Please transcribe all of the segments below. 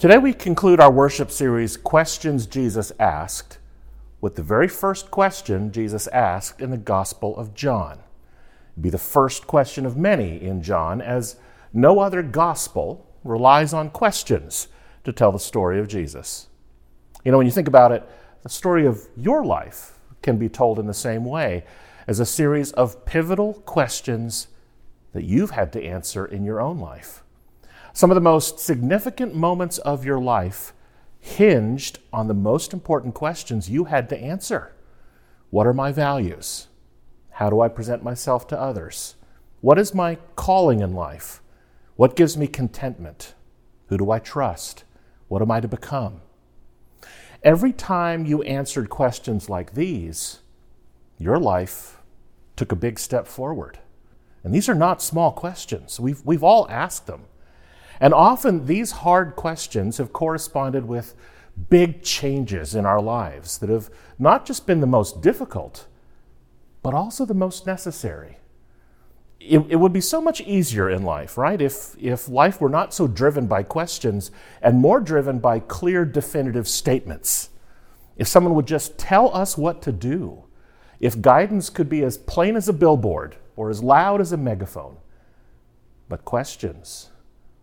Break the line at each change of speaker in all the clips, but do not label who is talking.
Today we conclude our worship series, Questions Jesus Asked, with the very first question Jesus asked in the Gospel of John. It'd be the first question of many in John, as no other gospel relies on questions to tell the story of Jesus. You know, when you think about it, the story of your life can be told in the same way as a series of pivotal questions that you've had to answer in your own life. Some of the most significant moments of your life hinged on the most important questions you had to answer. What are my values? How do I present myself to others? What is my calling in life? What gives me contentment? Who do I trust? What am I to become? Every time you answered questions like these, your life took a big step forward. And these are not small questions. We've, we've all asked them. And often these hard questions have corresponded with big changes in our lives that have not just been the most difficult, but also the most necessary. It, it, would be so much easier in life, right? If, if life were not so driven by questions and more driven by clear, definitive statements. If someone would just tell us what to do, if guidance could be as plain as a billboard or as loud as a megaphone. But questions,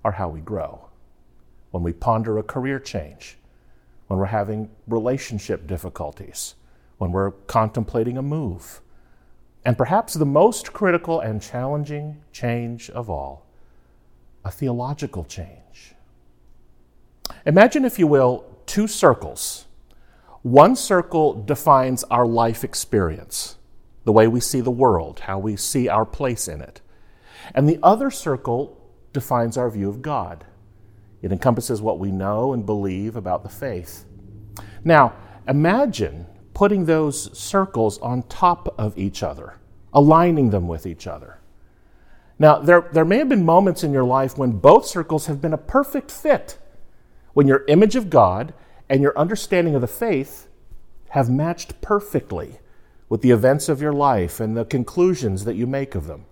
are how we grow. When we ponder a career change, when we're having relationship difficulties, when we're contemplating a move, and perhaps the most critical and challenging change of all, a theological change. Imagine, if you will, two circles. One circle defines our life experience, the way we see the world, how we see our place in it. And the other circle defines our view of God. It encompasses what we know and believe about the faith. Now, imagine putting those circles on top of each other, aligning them with each other. Now, there, there may have been moments in your life when both circles have been a perfect fit, when your image of God and your understanding of the faith have matched perfectly with the events of your life and the conclusions that you make of them.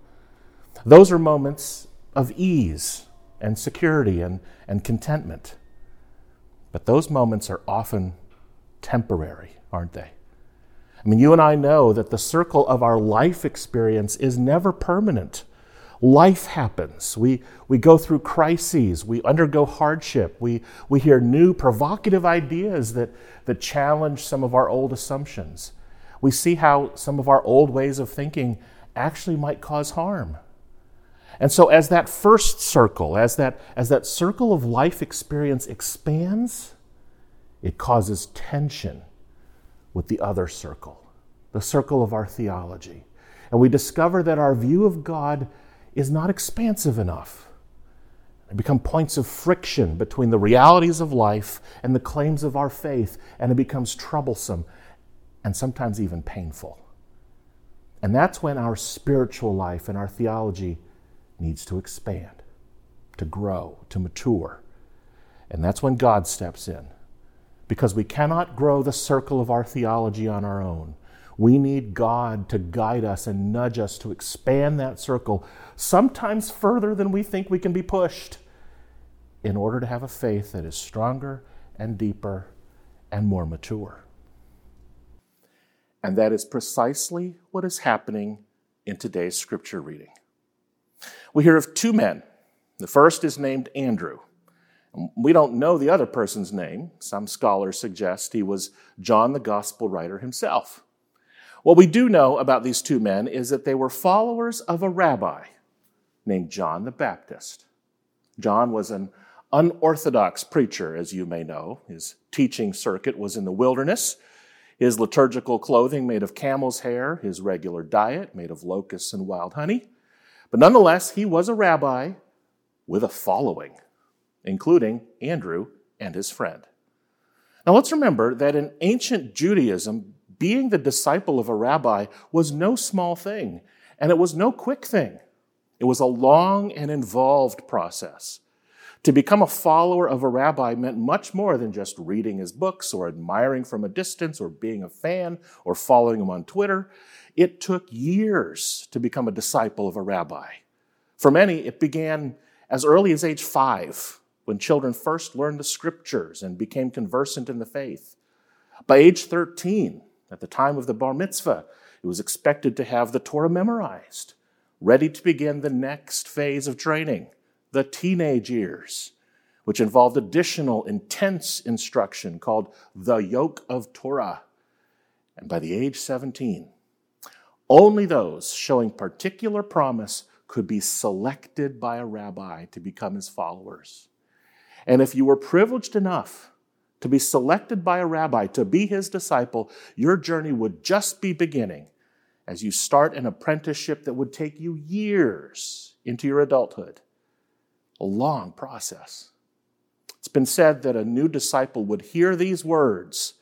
Those are moments of ease and security and, and contentment. But those moments are often temporary, aren't they? I mean, you and I know that the circle of our life experience is never permanent. Life happens. We, we go through crises. We undergo hardship. We, we hear new provocative ideas that, that challenge some of our old assumptions. We see how some of our old ways of thinking actually might cause harm. And so as that first circle, as that, as that circle of life experience expands, it causes tension with the other circle, the circle of our theology. And we discover that our view of God is not expansive enough. There become points of friction between the realities of life and the claims of our faith, and it becomes troublesome and sometimes even painful. And that's when our spiritual life and our theology needs to expand, to grow, to mature. And that's when God steps in. Because we cannot grow the circle of our theology on our own. We need God to guide us and nudge us to expand that circle, sometimes further than we think we can be pushed, in order to have a faith that is stronger and deeper and more mature. And that is precisely what is happening in today's scripture reading we hear of two men. The first is named Andrew. We don't know the other person's name. Some scholars suggest he was John the Gospel writer himself. What we do know about these two men is that they were followers of a rabbi named John the Baptist. John was an unorthodox preacher, as you may know. His teaching circuit was in the wilderness. His liturgical clothing made of camel's hair, his regular diet made of locusts and wild honey. But nonetheless, he was a rabbi with a following, including Andrew and his friend. Now let's remember that in ancient Judaism, being the disciple of a rabbi was no small thing, and it was no quick thing. It was a long and involved process. To become a follower of a rabbi meant much more than just reading his books or admiring from a distance or being a fan or following him on Twitter. It took years to become a disciple of a rabbi. For many, it began as early as age five when children first learned the scriptures and became conversant in the faith. By age 13, at the time of the bar mitzvah, it was expected to have the Torah memorized, ready to begin the next phase of training, the teenage years, which involved additional intense instruction called the yoke of Torah. And by the age 17, only those showing particular promise could be selected by a rabbi to become his followers. And if you were privileged enough to be selected by a rabbi to be his disciple, your journey would just be beginning as you start an apprenticeship that would take you years into your adulthood. A long process. It's been said that a new disciple would hear these words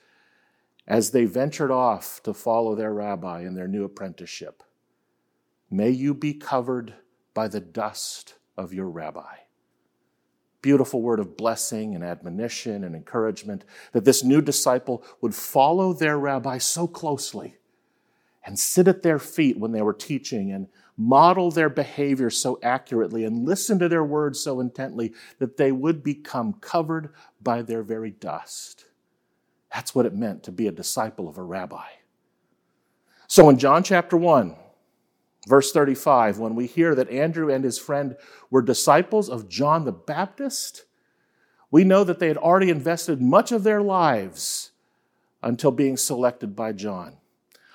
as they ventured off to follow their rabbi in their new apprenticeship. May you be covered by the dust of your rabbi. Beautiful word of blessing and admonition and encouragement that this new disciple would follow their rabbi so closely and sit at their feet when they were teaching and model their behavior so accurately and listen to their words so intently that they would become covered by their very dust. That's what it meant to be a disciple of a rabbi. So in John chapter 1, verse 35, when we hear that Andrew and his friend were disciples of John the Baptist, we know that they had already invested much of their lives until being selected by John.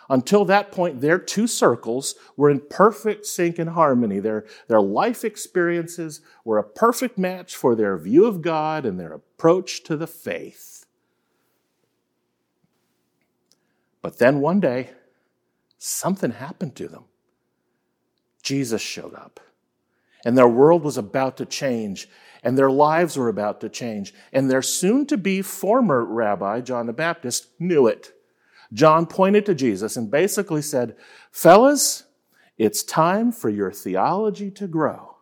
Until that point, their two circles were in perfect sync and harmony. Their, their life experiences were a perfect match for their view of God and their approach to the faith. But then one day, something happened to them. Jesus showed up, and their world was about to change, and their lives were about to change, and their soon to be former rabbi, John the Baptist, knew it. John pointed to Jesus and basically said, Fellas, it's time for your theology to grow.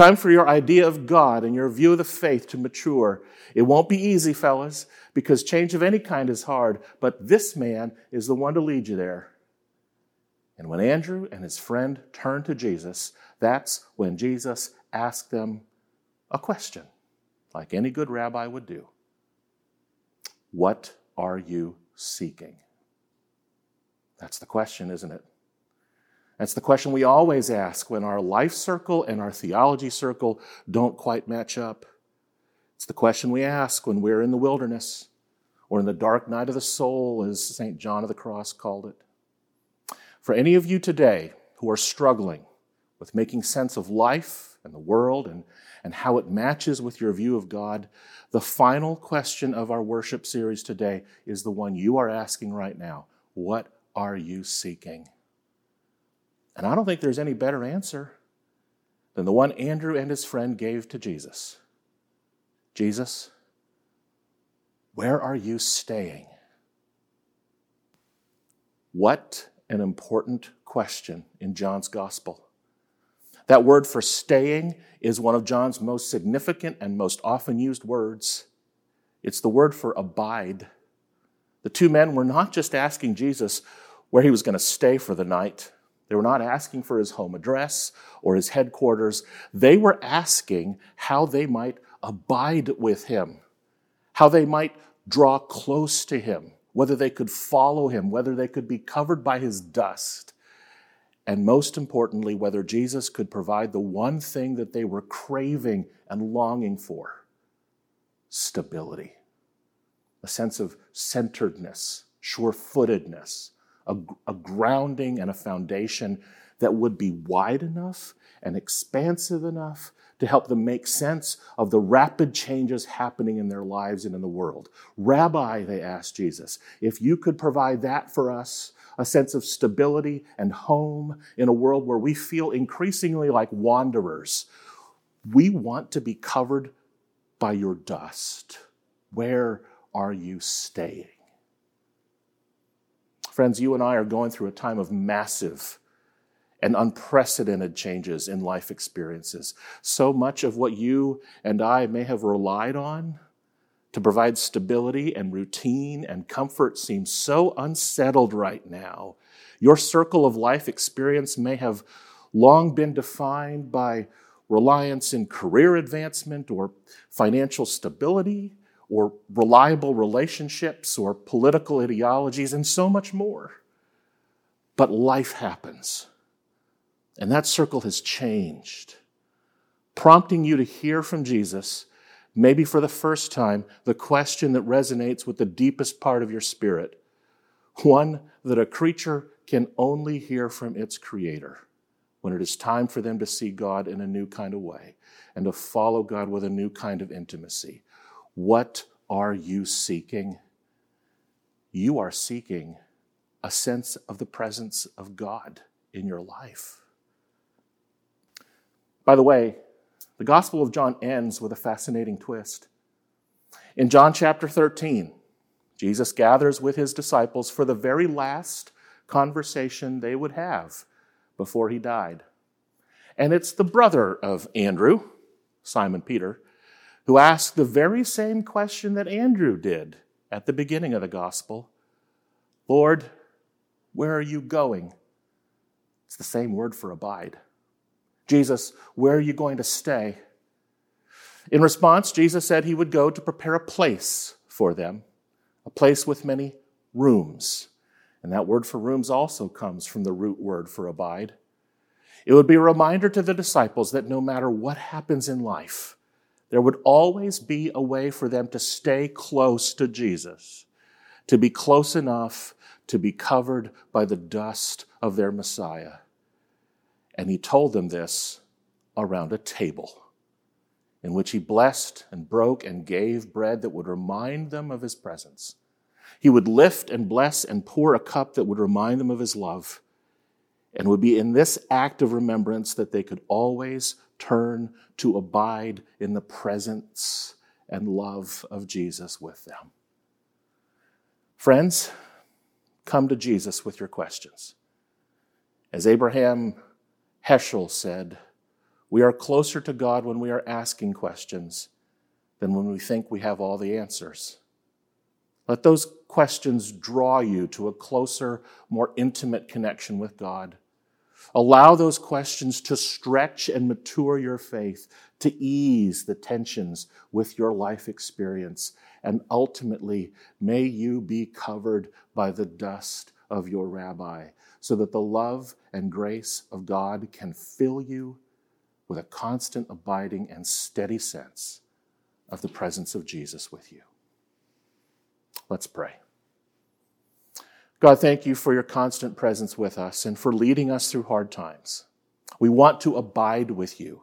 Time for your idea of God and your view of the faith to mature. It won't be easy, fellas, because change of any kind is hard, but this man is the one to lead you there. And when Andrew and his friend turned to Jesus, that's when Jesus asked them a question, like any good rabbi would do What are you seeking? That's the question, isn't it? That's the question we always ask when our life circle and our theology circle don't quite match up. It's the question we ask when we're in the wilderness or in the dark night of the soul, as St. John of the Cross called it. For any of you today who are struggling with making sense of life and the world and, and how it matches with your view of God, the final question of our worship series today is the one you are asking right now What are you seeking? And I don't think there's any better answer than the one Andrew and his friend gave to Jesus Jesus, where are you staying? What an important question in John's gospel. That word for staying is one of John's most significant and most often used words. It's the word for abide. The two men were not just asking Jesus where he was going to stay for the night. They were not asking for his home address or his headquarters. They were asking how they might abide with him, how they might draw close to him, whether they could follow him, whether they could be covered by his dust, and most importantly, whether Jesus could provide the one thing that they were craving and longing for stability, a sense of centeredness, sure footedness, a, a, grounding and a foundation that would be wide enough and expansive enough to help them make sense of the rapid changes happening in their lives and in the world. Rabbi, they asked Jesus, if you could provide that for us, a sense of stability and home in a world where we feel increasingly like wanderers, we want to be covered by your dust. Where are you staying? Friends, you and I are going through a time of massive and unprecedented changes in life experiences. So much of what you and I may have relied on to provide stability and routine and comfort seems so unsettled right now. Your circle of life experience may have long been defined by reliance in career advancement or financial stability or reliable relationships or political ideologies and so much more. But life happens. And that circle has changed, prompting you to hear from Jesus, maybe for the first time, the question that resonates with the deepest part of your spirit, one that a creature can only hear from its creator when it is time for them to see God in a new kind of way and to follow God with a new kind of intimacy. What are you seeking? You are seeking a sense of the presence of God in your life. By the way, the Gospel of John ends with a fascinating twist. In John chapter 13, Jesus gathers with his disciples for the very last conversation they would have before he died. And it's the brother of Andrew, Simon Peter, who asked the very same question that Andrew did at the beginning of the gospel Lord, where are you going? It's the same word for abide. Jesus, where are you going to stay? In response, Jesus said he would go to prepare a place for them, a place with many rooms. And that word for rooms also comes from the root word for abide. It would be a reminder to the disciples that no matter what happens in life, there would always be a way for them to stay close to Jesus, to be close enough to be covered by the dust of their Messiah. And he told them this around a table in which he blessed and broke and gave bread that would remind them of his presence. He would lift and bless and pour a cup that would remind them of his love. And would be in this act of remembrance that they could always turn to abide in the presence and love of Jesus with them. Friends, come to Jesus with your questions. As Abraham Heschel said, we are closer to God when we are asking questions than when we think we have all the answers. Let those questions draw you to a closer, more intimate connection with God. Allow those questions to stretch and mature your faith, to ease the tensions with your life experience. And ultimately, may you be covered by the dust of your rabbi, so that the love and grace of God can fill you with a constant, abiding, and steady sense of the presence of Jesus with you. Let's pray. God, thank you for your constant presence with us and for leading us through hard times. We want to abide with you,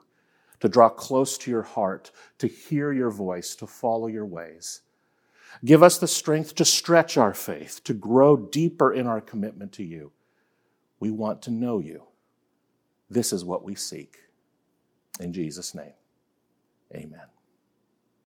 to draw close to your heart, to hear your voice, to follow your ways. Give us the strength to stretch our faith, to grow deeper in our commitment to you. We want to know you. This is what we seek. In Jesus' name, amen.